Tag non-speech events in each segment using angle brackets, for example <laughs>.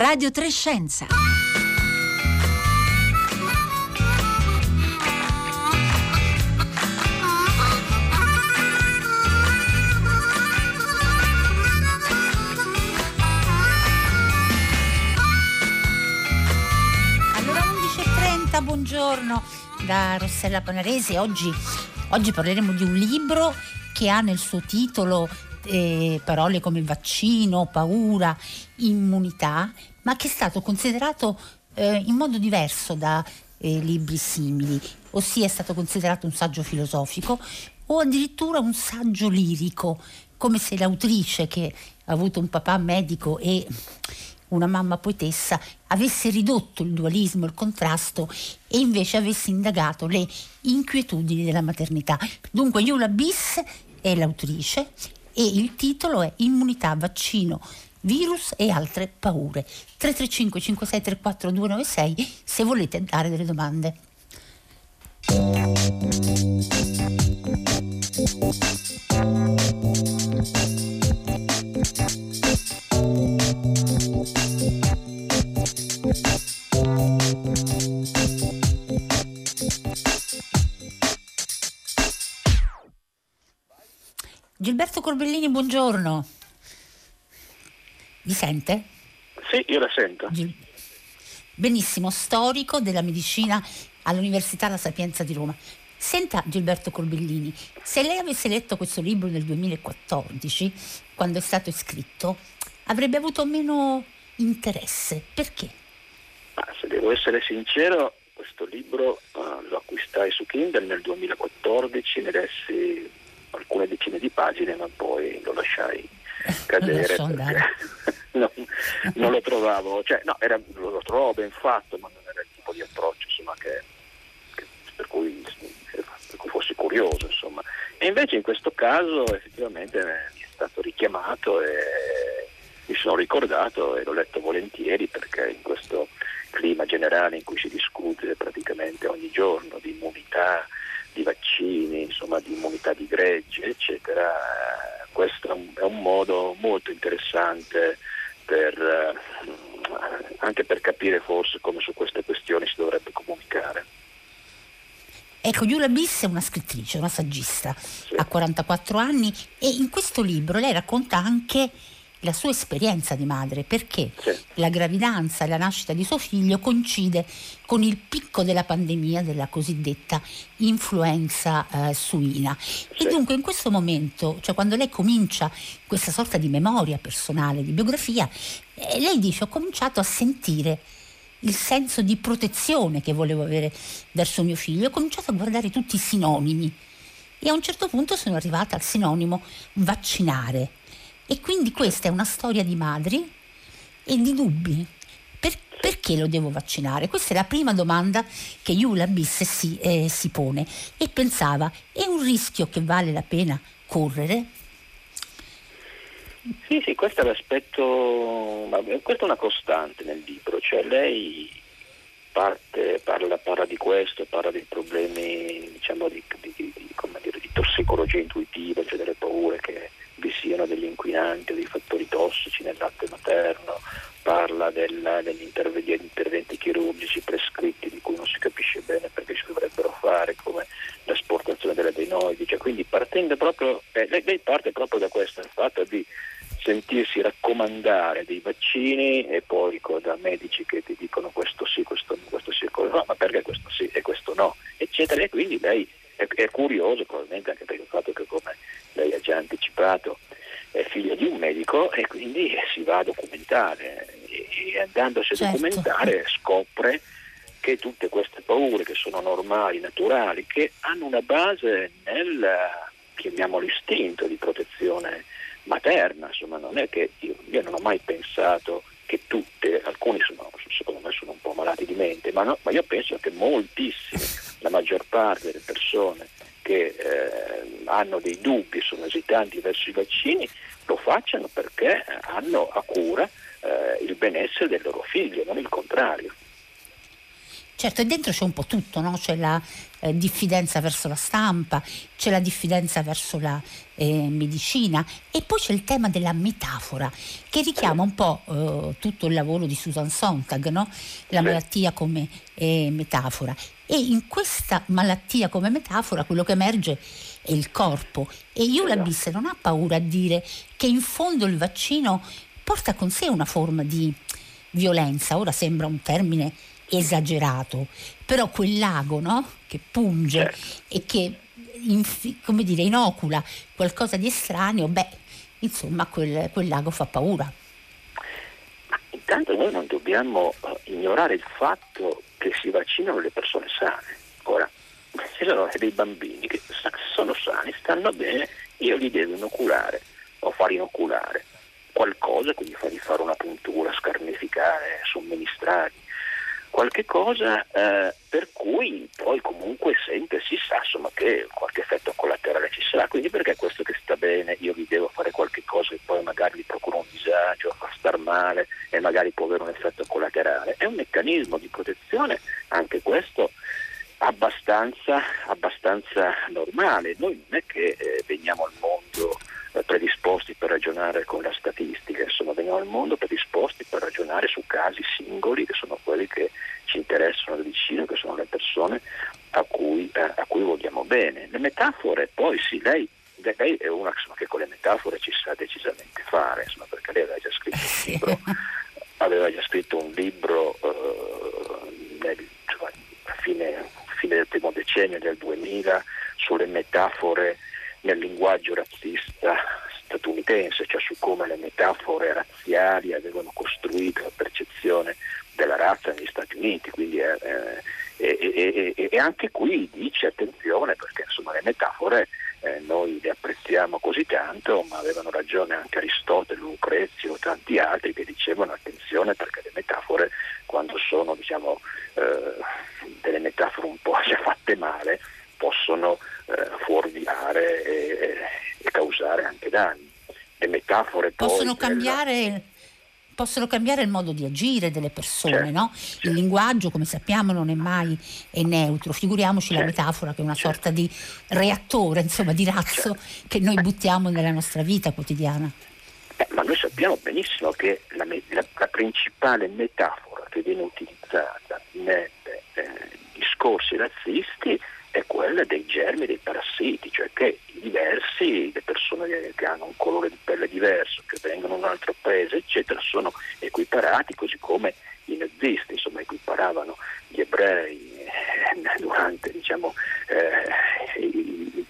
Radio Trescenza. Allora 11.30, buongiorno da Rossella Panaresi. Oggi, oggi parleremo di un libro che ha nel suo titolo eh, parole come vaccino, paura, immunità, ma che è stato considerato eh, in modo diverso da eh, libri simili, ossia è stato considerato un saggio filosofico o addirittura un saggio lirico, come se l'autrice che ha avuto un papà medico e una mamma poetessa avesse ridotto il dualismo, il contrasto e invece avesse indagato le inquietudini della maternità. Dunque Iula Bis è l'autrice e il titolo è Immunità, vaccino, virus e altre paure. 335 5634 296 se volete dare delle domande. Gilberto Corbellini, buongiorno. Mi sente? Sì, io la sento. Benissimo, storico della medicina all'Università La Sapienza di Roma. Senta Gilberto Corbellini, se lei avesse letto questo libro nel 2014, quando è stato scritto, avrebbe avuto meno interesse. Perché? Ma se devo essere sincero, questo libro uh, lo acquistai su Kindle nel 2014, ne lessi alcune decine di pagine, ma poi lo lasciai cadere perché <laughs> non, non lo trovavo, cioè no, era, lo, trovavo ben fatto, ma non era il tipo di approccio insomma, che, che- per, cui, per cui fossi curioso. Insomma. E invece in questo caso effettivamente mi è stato richiamato e mi sono ricordato e l'ho letto volentieri perché in questo clima generale in cui si discute praticamente ogni giorno di immunità, di vaccini, insomma di immunità di gregge, eccetera, eh, questo è un, modo molto interessante per, eh, anche per capire forse come su queste questioni si dovrebbe comunicare. Ecco, Giulia Bis è una scrittrice, una saggista, ha 44 anni e in questo libro lei racconta anche la sua esperienza di madre, perché Sì. la gravidanza e la nascita di suo figlio coincide con il picco della pandemia della cosiddetta influenza eh, suina. E Sì. dunque in questo momento, cioè quando lei comincia questa sorta di memoria personale, di biografia, eh, lei dice ho cominciato a sentire il senso di protezione che volevo avere verso mio figlio, ho cominciato a guardare tutti i sinonimi e a un certo punto sono arrivata al sinonimo vaccinare. E quindi questa è una storia di madri e di dubbi. Per- perché lo devo vaccinare? Questa è la prima domanda che Iula Bis si, eh, si pone e pensava, è un rischio che vale la pena correre? Sì, sì, questo è l'aspetto, questa è una costante nel libro, cioè lei parte, parla, parla di questo, parla dei problemi diciamo, di, di- dire, di tossicologia intuitiva, cioè delle paure che vi siano degli inquinanti o dei fattori tossici nel latte materno, parla del- degli interve- degli interventi chirurgici prescritti di cui non si capisce bene perché si dovrebbero fare, come l'asportazione delle adenoidi, cioè, quindi partendo proprio, eh, lei, parte proprio da questo, il fatto di sentirsi raccomandare dei vaccini e poi da medici che ti dicono questo sì, questo, questo sì, questo no, ma perché questo sì e questo no, eccetera. E quindi lei è, curioso, probabilmente anche per il fatto che come lei ha già anticipato è figlio di un medico e quindi si va a documentare e, e andandosi a Certo. documentare scopre che tutte queste paure che sono normali, naturali, che hanno una base nel, chiamiamolo istinto di protezione materna, insomma non è che io, io non ho mai pensato che tutte, alcuni sono, secondo me sono un po' malati di mente, ma, no, ma io penso che moltissime, la maggior parte delle persone che eh, hanno dei dubbi, sono esitanti verso i vaccini, lo facciano perché hanno a cura eh, il benessere del loro figlio, non il contrario. Certo, e dentro c'è un po' tutto, no? c'è la eh, diffidenza verso la stampa, c'è la diffidenza verso la eh, medicina e poi c'è il tema della metafora che richiama un po' eh, tutto il lavoro di Susan Sontag, no? la malattia come eh, metafora. E in questa malattia come metafora quello che emerge è il corpo e Iula esatto. Bis non ha paura a dire che in fondo il vaccino porta con sé una forma di violenza, ora sembra un termine esagerato, però quel lago no? che punge certo. e che infi- come dire, inocula qualcosa di estraneo, beh, insomma quel, quel lago fa paura. Ma intanto noi non dobbiamo uh, ignorare il fatto che si vaccinano le persone sane. Ora, ci sono dei bambini che sono sani, stanno bene, io li devo inoculare o far inoculare qualcosa, quindi fargli fare una puntura, scarnificare, somministrargli qualche cosa eh, per cui poi comunque sempre si sa insomma, che qualche effetto collaterale ci sarà, quindi perché questo che sta bene? Io gli devo fare qualche cosa che poi magari gli procura un disagio, fa star male e magari può avere un effetto collaterale, è un meccanismo di protezione anche questo abbastanza, abbastanza normale, noi non è che eh, veniamo al mondo eh, predisposti per ragionare con la statistica, insomma veniamo al mondo predisposti per ragionare su casi singoli che sono quelli che ci interessano da vicino, che sono le persone a cui, eh, a cui vogliamo bene. Le metafore poi sì, lei, lei è una insomma, che con le metafore ci sa decisamente fare, insomma, perché lei aveva già scritto un libro, aveva già scritto un libro eh, nel, cioè, a fine, fine del primo decennio del 2000 sulle metafore nel linguaggio razzista statunitense, cioè su come le metafore razziali avevano costruito la percezione della razza negli Stati Uniti, quindi eh, eh, e, e, e, anche qui dice attenzione perché insomma le metafore eh, noi le apprezziamo così tanto, ma avevano ragione anche Aristotele, Lucrezio, tanti altri che dicevano attenzione perché le metafore quando sono diciamo, eh, delle metafore un po' già fatte male possono eh, fuorviare e, e, causare anche danni. Le metafore possono cambiare possono cambiare il modo di agire delle persone, certo, no? certo. Il linguaggio, come sappiamo, non è mai è neutro. Figuriamoci certo, la metafora che è una certo. sorta di reattore, insomma, di razzo certo. che noi buttiamo nella nostra vita quotidiana. Eh, ma noi sappiamo benissimo che la, la, la, principale metafora che viene utilizzata nei eh, discorsi razzisti è quella dei germi, dei parassiti, cioè che i diversi, le persone che hanno un colore di pelle diverso, che vengono da un altro paese, eccetera, sono equiparati, così come i nazisti, insomma, equiparavano gli ebrei eh, <laughs> durante diciamo, eh, il,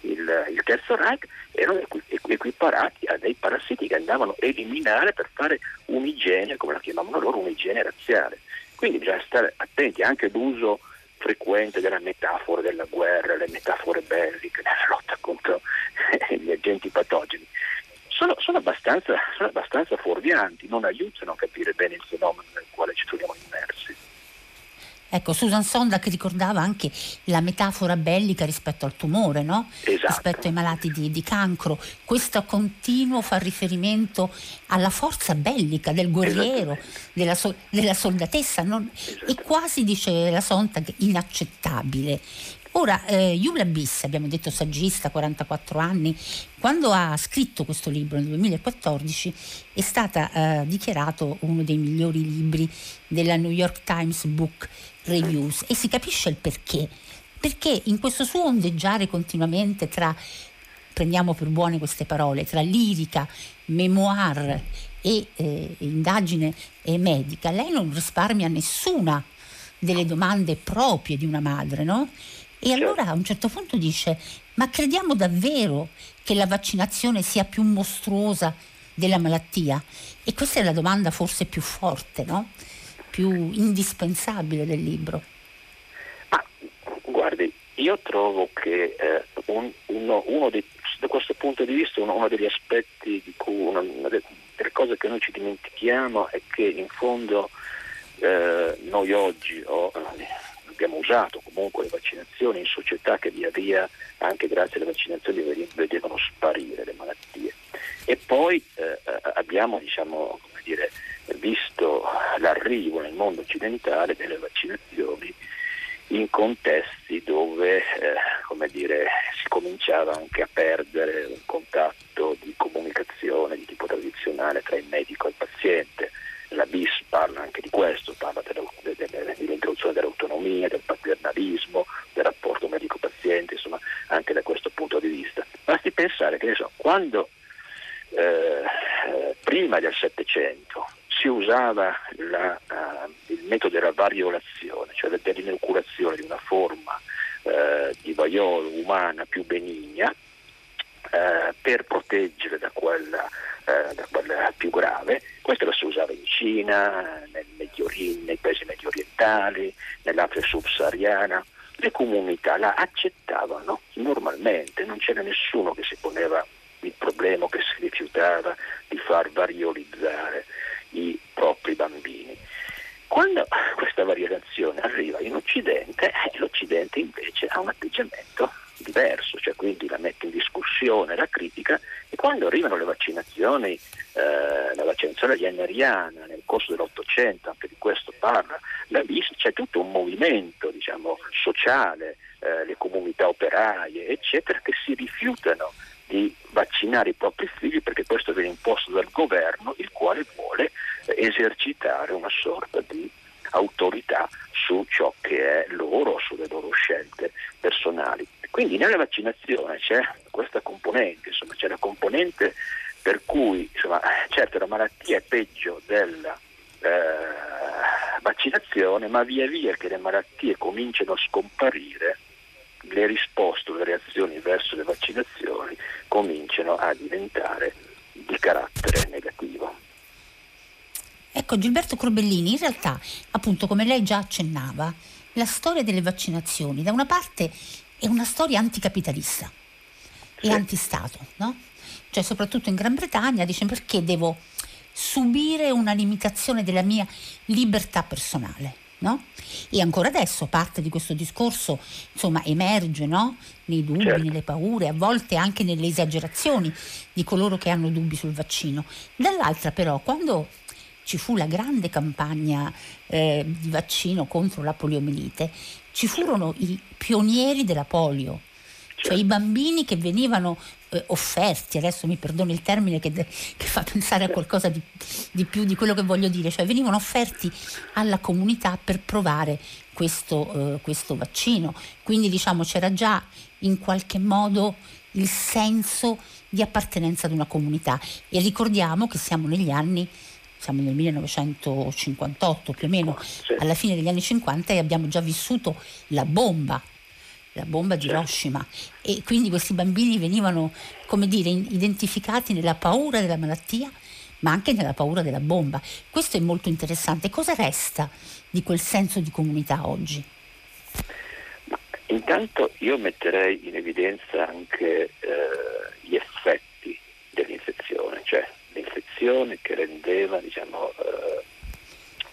il, il, Terzo Reich, erano equiparati a dei parassiti che andavano a eliminare per fare un'igiene, come la chiamavano loro, un'igiene razziale. Quindi bisogna stare attenti anche all'uso frequente della metafora della guerra, le metafore belliche, nella lotta contro <laughs> gli agenti patogeni. Sono, sono, abbastanza, sono abbastanza fuorvianti, non aiutano a capire bene il fenomeno nel quale ci troviamo immersi. Ecco, Susan Sondak ricordava anche la metafora bellica rispetto al tumore, no? esatto. rispetto ai malati di, di, cancro. Questo continuo fa riferimento alla forza bellica del guerriero, della, so, della, soldatessa, non, e quasi, dice la Sontag, inaccettabile. Ora, eh, Yula Biss, abbiamo detto saggista, 44 anni, quando ha scritto questo libro nel 2014 è stata eh, dichiarato uno dei migliori libri della New York Times Book Reviews e si capisce il perché. Perché in questo suo ondeggiare continuamente tra, prendiamo per buone queste parole, tra lirica, memoir e eh, indagine eh, medica, lei non risparmia nessuna delle domande proprie di una madre, no? E allora a un certo punto dice, ma crediamo davvero che la vaccinazione sia più mostruosa della malattia? E questa è la domanda forse più forte, no? più indispensabile del libro. Ah, guardi, io trovo che eh, un, uno, uno di, da questo punto di vista uno, uno degli aspetti di cui una, delle cose che noi ci dimentichiamo è che in fondo eh, noi oggi oh, abbiamo usato comunque le vaccinazioni in società che via via, anche grazie alle vaccinazioni, vedevano sparire le malattie. E poi eh, abbiamo diciamo, dire, visto l'arrivo nel mondo occidentale delle vaccinazioni in contesti dove eh, dire, si cominciava anche a perdere un contatto di comunicazione di tipo tradizionale tra il medico e il paziente. La BIS parla anche di questo, parla dell'introduzione dell'autonomia, del paternalismo, del rapporto medico-paziente, insomma anche da questo punto di vista. Basti pensare che so, quando eh, prima del Settecento si usava la, uh, il metodo della variolazione, cioè dell'inoculazione di una forma uh, di vaiolo umana più benigna uh, per proteggere da quella, da quella, più grave. Questo lo si usava in Cina, Oriente, nei paesi medio orientali, nell'Africa subsahariana. Le comunità la accettavano normalmente, non c'era nessuno che si poneva il problema che si rifiutava di far variolizzare i propri bambini. Quando questa variazione arriva in Occidente, eh, l'Occidente invece ha un atteggiamento diverso, cioè quindi la mette in discussione, la critica e quando arrivano le vaccinazioni, eh, la vaccinazione jenneriana nel corso dell'Ottocento, anche di questo parla, la VIS, c'è tutto un movimento diciamo, sociale, eh, le comunità operaie, eccetera, che si rifiutano di vaccinare i propri figli perché questo viene imposto dal governo il quale vuole esercitare una sorta di autorità su ciò che è loro, sulle loro scelte personali. Quindi nella vaccinazione c'è questa componente, insomma, c'è la componente per cui insomma, certo la malattia è peggio della eh, vaccinazione, ma via via che le malattie cominciano a scomparire, le risposte, le reazioni verso le vaccinazioni cominciano a diventare di carattere negativo. Ecco, Gilberto Corbellini, in realtà, appunto, come lei già accennava, la storia delle vaccinazioni, da una parte, è una storia anticapitalista e sì. antistato, no? Cioè, soprattutto in Gran Bretagna, dice perché devo subire una limitazione della mia libertà personale? No? E ancora adesso parte di questo discorso insomma, emerge no? nei dubbi, certo. nelle paure, a volte anche nelle esagerazioni di coloro che hanno dubbi sul vaccino. Dall'altra però, quando ci fu la grande campagna eh, di vaccino contro la poliomielite, ci furono i pionieri della polio, cioè i bambini che venivano eh, offerti, adesso mi perdono il termine che, de- che fa pensare a qualcosa di, di, più di quello che voglio dire, cioè venivano offerti alla comunità per provare questo, eh, questo vaccino. Quindi diciamo c'era già in qualche modo il senso di appartenenza ad una comunità e ricordiamo che siamo negli anni siamo nel 1958 più o meno, alla fine degli anni 50 e abbiamo già vissuto la bomba la bomba di Hiroshima. E quindi questi bambini venivano come dire identificati nella paura della malattia ma anche nella paura della bomba. Questo è molto interessante. Cosa resta di quel senso di comunità oggi? Ma intanto io metterei in evidenza anche eh, gli effetti dell'infezione cioè l'infezione che rendeva diciamo, eh,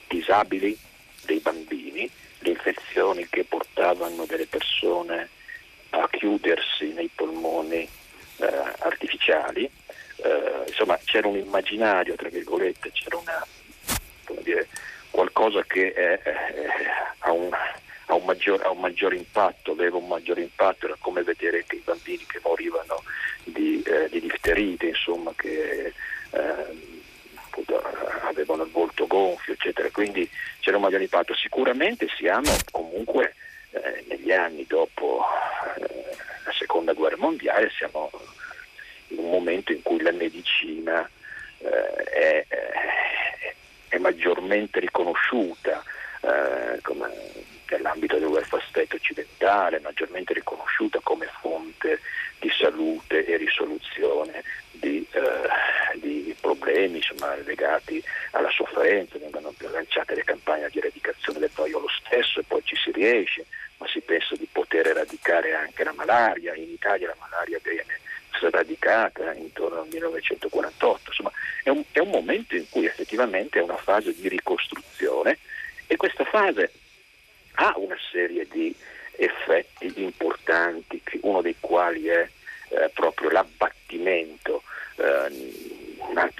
disabili dei bambini le infezioni che portavano delle persone a chiudersi nei polmoni eh, artificiali, eh, insomma c'era un immaginario, tra virgolette, c'era una, dire, qualcosa che è, è, ha, un, ha, un maggior, ha, un, maggior, impatto, aveva un maggior impatto, era come vedere che i bambini che morivano di, eh, di difterite, insomma, che eh, avevano il volto gonfio, eccetera, quindi c'era un maggiore impatto. Sicuramente siamo comunque eh, negli anni dopo eh, la seconda guerra mondiale, siamo in un momento in cui la medicina eh, è, è, maggiormente riconosciuta eh, come, nell'ambito del welfare state occidentale, maggiormente riconosciuta come fonte di salute e risoluzione di, eh, di problemi insomma, legati alla sofferenza, vengono lanciate le campagne di eradicazione del vaiolo stesso e poi ci si riesce, ma si pensa di poter eradicare anche la malaria, in Italia la malaria viene sradicata intorno al 1948, insomma è un, è un momento in cui effettivamente è una fase di ricostruzione e questa fase ha una serie di effetti importanti, uno dei quali è eh, proprio l'abbattimento eh,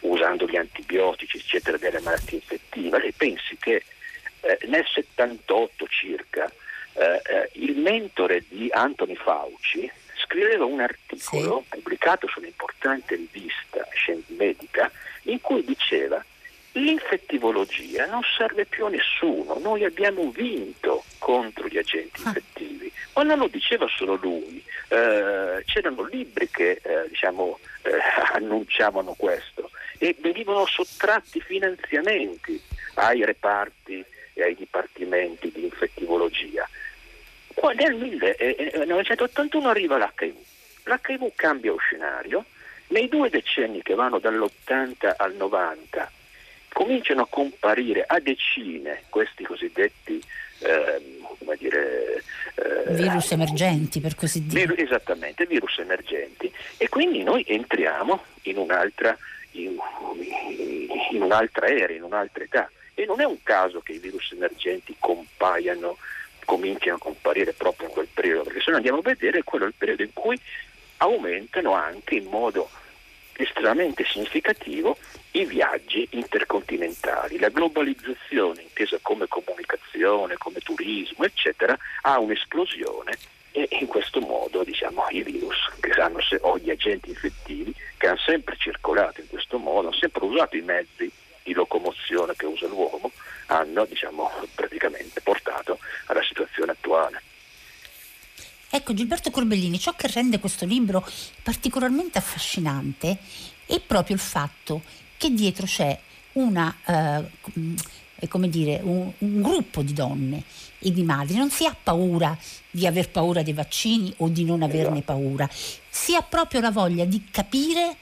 usando gli antibiotici, eccetera, delle malattie infettive. Lei pensi che eh, nel 78 circa eh, eh, il mentore di Anthony Fauci scriveva un articolo sì. pubblicato su un'importante rivista medica in cui diceva l'infettivologia non serve più a nessuno, noi abbiamo vinto contro gli agenti ah. infettivi, ma non lo diceva solo lui, eh, c'erano libri che eh, diciamo, eh, <laughs> annunciavano questo e venivano sottratti finanziamenti ai reparti e ai dipartimenti di infettivologia. Poi nel 1981 arriva l'HIV. L'HIV cambia lo scenario. Nei due decenni che vanno dall'80 al 90 cominciano a comparire a decine questi cosiddetti eh, come dire, eh, virus emergenti per così dire. Vir- esattamente, virus emergenti. E quindi noi entriamo in un'altra, in, in un'altra era, in un'altra età. E non è un caso che i virus emergenti compaiano cominciano a comparire proprio in quel periodo, perché se noi andiamo a vedere quello è il periodo in cui aumentano anche in modo estremamente significativo i viaggi intercontinentali. La globalizzazione, intesa come comunicazione, come turismo, eccetera, ha un'esplosione e in questo modo diciamo, i virus che hanno, o gli agenti infettivi che hanno sempre circolato in questo modo, hanno sempre usato i mezzi di locomozione che usa l'uomo, hanno diciamo, praticamente portato alla situazione attuale. Ecco Gilberto Corbellini, ciò che rende questo libro particolarmente affascinante è proprio il fatto che dietro c'è una, eh, come dire, un, un, gruppo di donne e di madri. Non si ha paura di aver paura dei vaccini o di non averne esatto. paura, si ha proprio la voglia di capire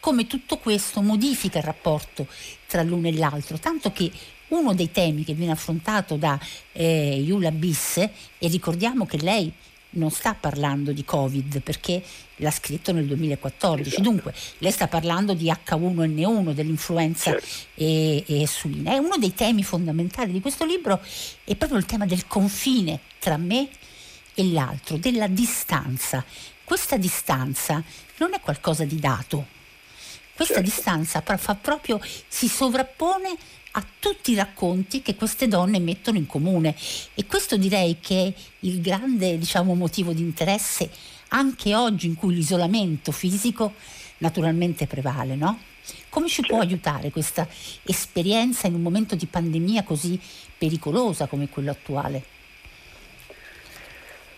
come tutto questo modifica il rapporto tra l'uno e l'altro, tanto che uno dei temi che viene affrontato da eh, Iula Bisse, e ricordiamo che lei non sta parlando di Covid perché l'ha scritto nel 2014, esatto. dunque lei sta parlando di H1N1, dell'influenza certo. e, e suina. E uno dei temi fondamentali di questo libro è proprio il tema del confine tra me e l'altro, della distanza. Questa distanza non è qualcosa di dato, questa certo. distanza fa proprio, si sovrappone a tutti i racconti che queste donne mettono in comune e questo direi che è il grande diciamo, motivo di interesse anche oggi in cui l'isolamento fisico naturalmente prevale, no? Come ci può aiutare questa esperienza in un momento di pandemia così pericolosa come quello attuale?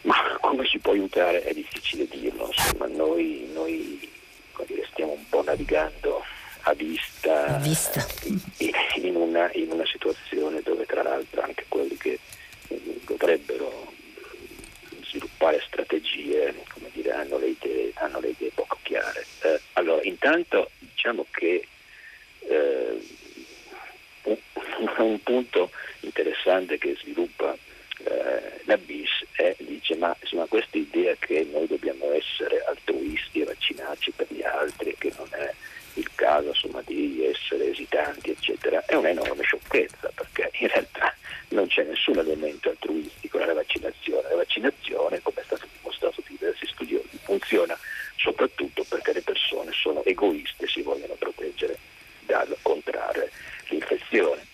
Ma come ci può aiutare è difficile dirlo, insomma noi, noi stiamo un po' navigando a vista, a vista. In, una, in, una, situazione dove tra l'altro anche quelli che dovrebbero sviluppare strategie dire, hanno, le idee, hanno, le idee, poco chiare. Eh, allora, intanto diciamo che eh, un, un, punto interessante che sviluppa eh, la BIS è, dice ma insomma, questa idea che noi dobbiamo essere altruisti e vaccinarci per gli altri, che non è il caso insomma, di essere esitanti, eccetera, è un'enorme sciocchezza perché in realtà non c'è nessun elemento altruistico nella vaccinazione. La vaccinazione, come è stato dimostrato da diversi studiosi, funziona soprattutto perché le persone sono egoiste e si vogliono proteggere dal contrarre l'infezione.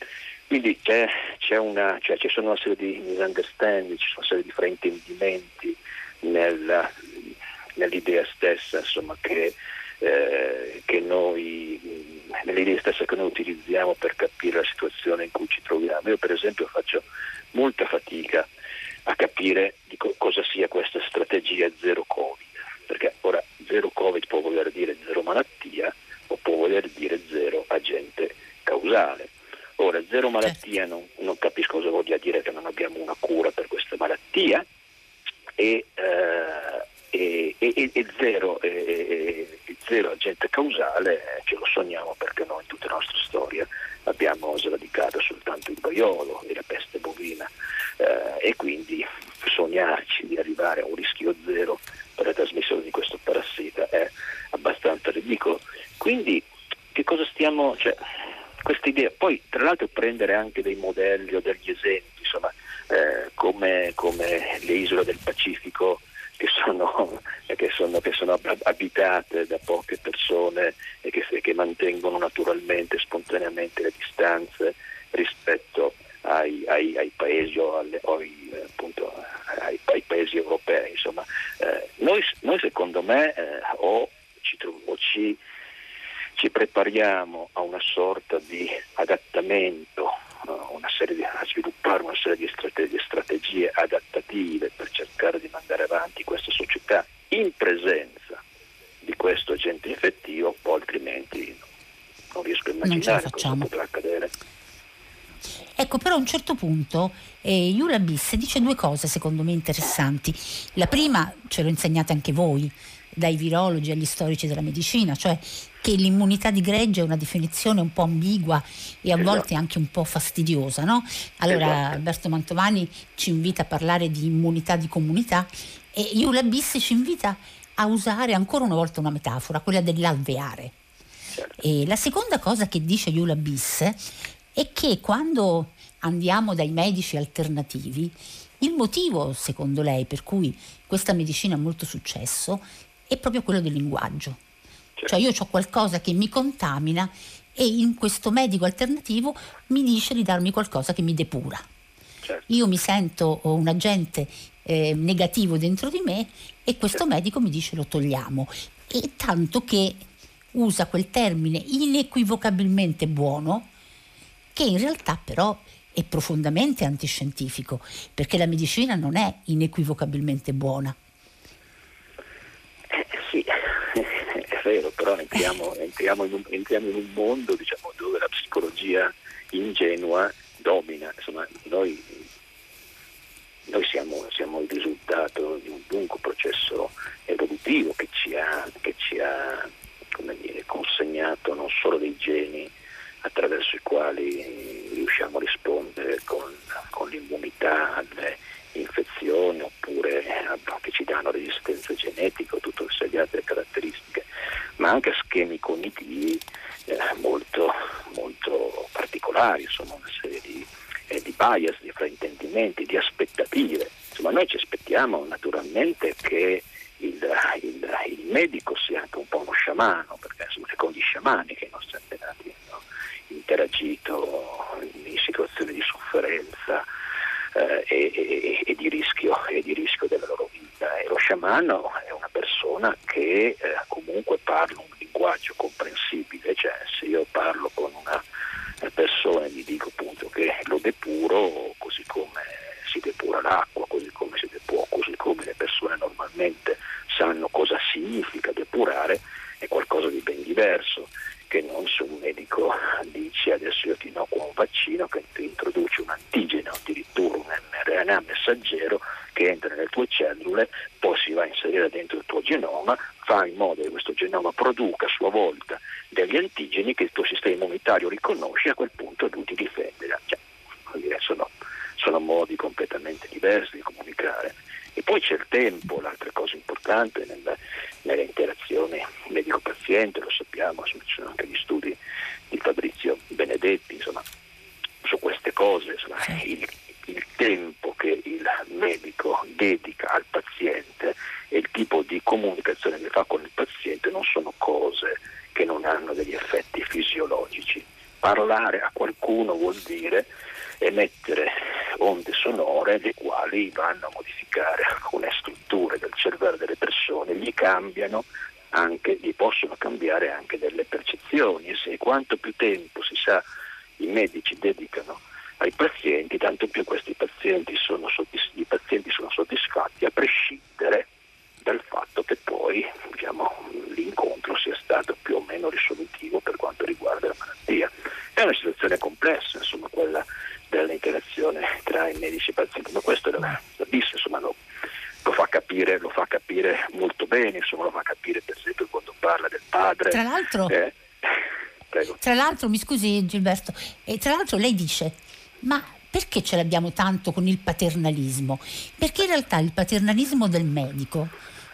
Quindi c'è, c'è una, cioè, ci sono una serie di misunderstanding, ci sono una serie di fraintendimenti nel, nell'idea stessa insomma, che eh, che noi, nelle idee stesse che noi utilizziamo per capire la situazione in cui ci troviamo. Io per esempio faccio molta fatica a capire co- cosa sia questa strategia zero Covid, perché ora zero Covid può voler dire zero malattia o può voler dire zero agente causale. Ora, zero malattia non, non capisco cosa voglia dire che non abbiamo una cura per questa malattia e, eh, e, e, e zero, zero, agente causale ce lo sogniamo perché noi in tutta la nostra storia abbiamo sradicato soltanto il vaiolo e la peste bovina eh, e quindi sognarci di arrivare a un rischio zero per la trasmissione di questo parassita è abbastanza ridicolo. Quindi che cosa stiamo... Cioè, questa idea, poi tra l'altro prendere anche dei modelli o degli esempi, insomma, eh, come, come le isole del Pacifico sono, <laughs> che sono, che sono abitate da poche persone e che, che, mantengono naturalmente, spontaneamente le distanze rispetto ai, ai, ai paesi alle, ai, appunto, ai, paesi europei. Insomma, eh, noi, noi, secondo me eh, o ci, o ci ci prepariamo a una sorta di adattamento, una di, a sviluppare una serie di strategie, strategie adattative per cercare di mandare avanti questa società in presenza di questo agente infettivo, o altrimenti non riesco a immaginare cosa potrà accadere. Ecco, però a un certo punto eh, Iula Bis dice due cose secondo me interessanti. La prima ce l'ho insegnata anche voi, dai virologi agli storici della medicina, cioè che l'immunità di gregge è una definizione un po' ambigua e a esatto. volte anche un po' fastidiosa. No? Allora esatto. Alberto Mantovani ci invita a parlare di immunità di comunità e Iula Bis ci invita a usare ancora una volta una metafora, quella dell'alveare. Certo. E la seconda cosa che dice Iula Bis è che quando andiamo dai medici alternativi, il motivo, secondo lei, per cui questa medicina ha molto successo è proprio quello del linguaggio. Certo. Cioè io ho qualcosa che mi contamina e in questo medico alternativo mi dice di darmi qualcosa che mi depura. Certo. Io mi sento un agente eh, negativo dentro di me e questo certo. medico mi dice lo togliamo. E tanto che usa quel termine inequivocabilmente buono, che in realtà però è profondamente antiscientifico, perché la medicina non è inequivocabilmente buona. vero, però entriamo, <laughs> entriamo, in, un, entriamo in, un, mondo diciamo, dove la psicologia ingenua domina. Insomma, noi, noi siamo, siamo, il risultato di un lungo processo evolutivo che ci ha, che ci ha dire, consegnato non solo dei geni attraverso i quali riusciamo a rispondere con, con l'immunità alle infezioni oppure che ci danno resistenza genetica o tutte le altre caratteristiche, ma anche schemi cognitivi eh, molto, molto, particolari, insomma una serie di, eh, di, bias, di fraintendimenti, di aspettative. Insomma, noi ci aspettiamo naturalmente che il, il, il, medico sia anche un po' uno sciamano, perché insomma, è con gli sciamani che i nostri antenati hanno interagito in situazioni di sofferenza eh, e, e, e, di rischio, e di rischio della loro vita. E lo sciamano è una persona che eh, comunque parla un linguaggio comprensibile, cioè se io parlo con una persona e gli dico appunto che lo depuro così come si depura l'acqua, così come si depura, così come le persone normalmente sanno cosa significa depurare, è qualcosa di ben diverso che non se un medico dice adesso io ti inocuo un vaccino che ti introduce un antigene o addirittura un mRNA messaggero che entra nelle tue cellule, poi si va a inserire dentro il tuo genoma, fa in modo che questo genoma produca a sua volta degli antigeni che il tuo sistema immunitario riconosce e a quel punto tu ti difenderà. Cioè, sono, sono modi completamente diversi di comunicare. E poi c'è il tempo, l'altra cosa importante nella, nelle interazioni medico-paziente, lo sappiamo, ci sono anche gli studi di Fabrizio Benedetti, insomma, su queste cose, insomma, il, il tempo che il medico dedica al paziente e il tipo di comunicazione che fa con il paziente non sono cose che non hanno degli effetti fisiologici. Parlare a qualcuno vuol dire emettere onde sonore le quali vanno a modificare alcune strutture del cervello delle persone, gli cambiano anche, gli possono cambiare anche delle percezioni e se quanto più tempo si sa i medici dedicano ai pazienti, tanto più questi pazienti sono, soddisf- i pazienti sono soddisfatti a prescindere dal fatto che poi diciamo, l'incontro sia stato più o meno risolutivo per quanto riguarda la malattia. È una situazione complessa, insomma, quella dell'interazione tra i medici e i pazienti, ma questo la, la BIS insomma, lo, lo, fa capire, lo, fa capire, molto bene, insomma, lo fa capire per esempio quando parla del padre. Tra l'altro, eh, <laughs> tra l'altro mi scusi Gilberto, e tra l'altro lei dice, ma perché ce l'abbiamo tanto con il paternalismo? Perché in realtà il paternalismo del medico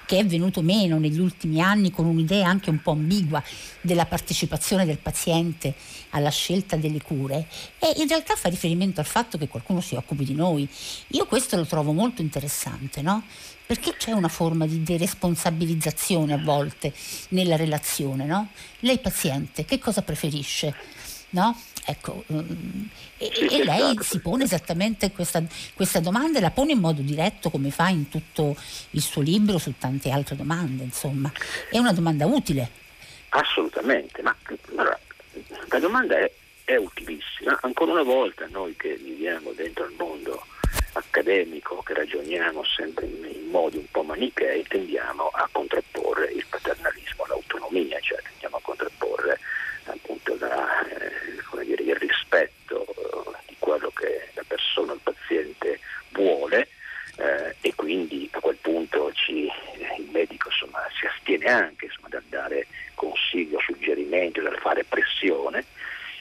che è venuto meno negli ultimi anni con un'idea anche un po' ambigua della partecipazione del paziente alla scelta delle cure e in realtà fa riferimento al fatto che qualcuno si occupi di noi. Io questo lo trovo molto interessante, no? Perché c'è una forma di deresponsabilizzazione a volte nella relazione, no? Lei paziente, che cosa preferisce? No? Ecco, um, e, e, lei esatto. si pone esattamente questa, questa, domanda e la pone in modo diretto come fa in tutto il suo libro su tante altre domande, insomma. È una domanda utile. Assolutamente, ma allora, la domanda è, è utilissima. Ancora una volta noi che viviamo dentro il mondo accademico, che ragioniamo sempre in, in modi un po' manichei, tendiamo a contrapporre il paternalismo all'autonomia, cioè tendiamo a contrapporre appunto la, eh, dire, il rispetto eh, di quello che la persona, il paziente vuole eh, e quindi a quel punto ci, eh, il medico insomma, si astiene anche insomma, dal dare consiglio, suggerimenti, dal fare pressione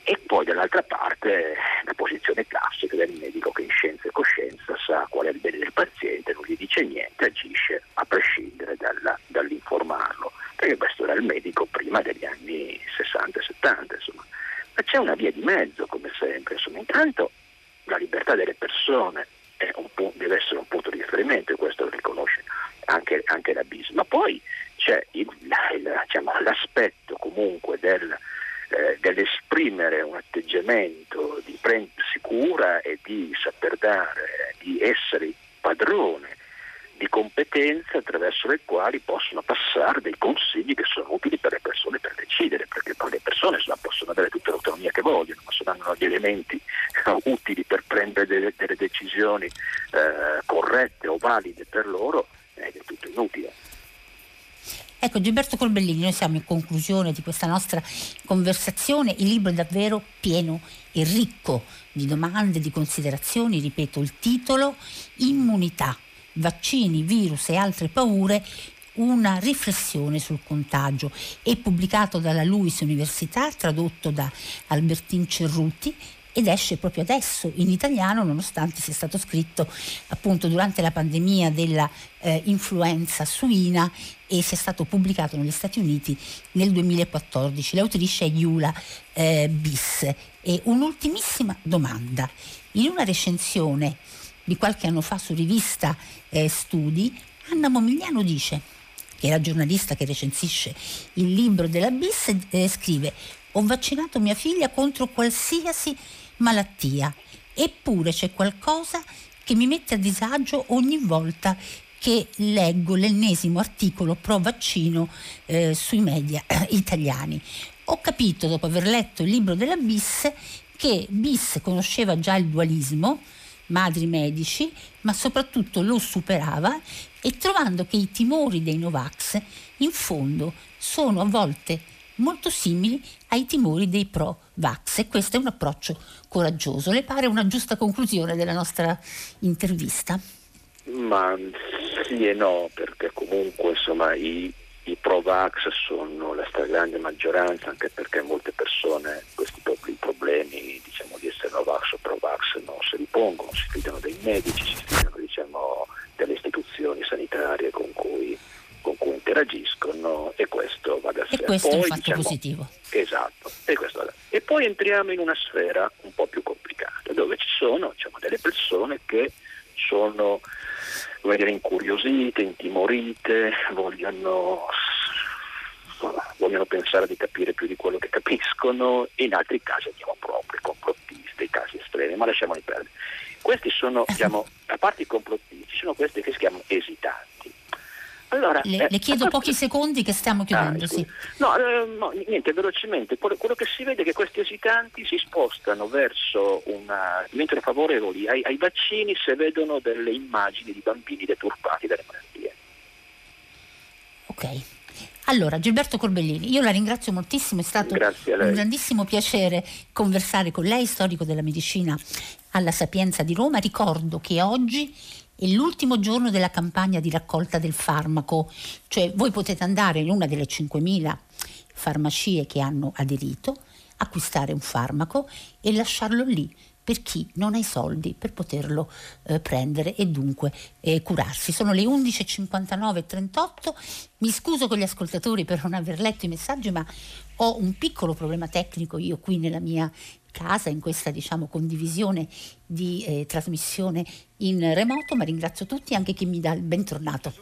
e poi dall'altra parte la posizione classica del medico che in scienza e coscienza sa qual è il bene del paziente, non gli dice niente, agisce a prescindere dalla, dall'informarlo, perché questo era il medico prima degli anni 60 e 70, insomma. Ma c'è una via di mezzo, come sempre, insomma. intanto la libertà delle persone punto, deve essere un punto di riferimento e questo lo riconosce anche, anche la BIS, ma poi c'è il, il, diciamo, l'aspetto comunque del eh, dell'esprimere un atteggiamento di prendersi cura e di saper dare, di essere padrone di competenze attraverso le quali possono passare dei consigli che sono utili per le persone per decidere, perché poi le persone possono avere tutta l'autonomia che vogliono, ma se hanno gli elementi utili per prendere delle, delle decisioni eh, corrette o valide per loro, è del tutto inutile. Ecco Gilberto Corbellini, noi siamo in conclusione di questa nostra conversazione, il libro è davvero pieno e ricco di domande, di considerazioni, ripeto il titolo, Immunità, vaccini, virus e altre paure, una riflessione sul contagio. È pubblicato dalla Luis Università, tradotto da Albertin Cerruti ed esce proprio adesso in italiano nonostante sia stato scritto appunto durante la pandemia della eh, influenza suina e sia stato pubblicato negli Stati Uniti nel 2014. L'autrice è Yula eh, Bis. E un'ultimissima domanda. In una recensione di qualche anno fa su rivista eh, Studi, Anna Momigliano dice che è la giornalista che recensisce il libro della BIS, eh, scrive ho vaccinato mia figlia contro qualsiasi malattia. Eppure c'è qualcosa che mi mette a disagio ogni volta che leggo l'ennesimo articolo pro vaccino eh, sui media eh, italiani. Ho capito, dopo aver letto il libro della BIS, che BIS conosceva già il dualismo, madri medici, ma soprattutto lo superava e trovando che i timori dei Novax in fondo sono a volte molto simili ai timori dei pro-vax e questo è un approccio coraggioso. Le pare una giusta conclusione della nostra intervista? Ma sì e no, perché comunque insomma i, i pro-vax sono la stragrande maggioranza, anche perché molte persone questi problemi diciamo, di essere Novax o pro-vax non se li pongono, si fidano dei medici, si fidano diciamo, delle istituzioni sanitarie con cui con cui interagiscono e questo va da sé. E questo poi, è un fatto diciamo, positivo. Esatto, e, e, poi entriamo in una sfera un po' più complicata, dove ci sono diciamo, delle persone che sono come dire, incuriosite, intimorite, vogliono, vogliono pensare di capire più di quello che capiscono, in altri casi andiamo proprio complottisti, casi estremi, ma lasciamoli perdere. Questi sono, <laughs> diciamo, a parte i complottisti, sono questi che si chiamano esitanti allora, le, eh, le, chiedo pochi <laughs> secondi che stiamo chiudendo. Ah, sì. no, eh, no, niente, velocemente. Quello, quello, che si vede è che questi esitanti si spostano verso una. diventano favorevoli ai, ai vaccini se vedono delle immagini di bambini deturpati dalle malattie. Ok. Allora, Gilberto Corbellini, io la ringrazio moltissimo, è stato un grandissimo piacere conversare con lei, storico della medicina alla Sapienza di Roma. Ricordo che oggi è l'ultimo giorno della campagna di raccolta del farmaco, cioè voi potete andare in una delle 5.000 farmacie che hanno aderito, acquistare un farmaco e lasciarlo lì per chi non ha i soldi per poterlo eh, prendere e dunque eh, curarsi. Sono le 11.59 e 38, mi scuso con gli ascoltatori per non aver letto i messaggi ma ho un piccolo problema tecnico io qui nella mia casa, in questa diciamo, condivisione di eh, trasmissione in remoto, ma ringrazio tutti, anche chi mi dà il bentornato.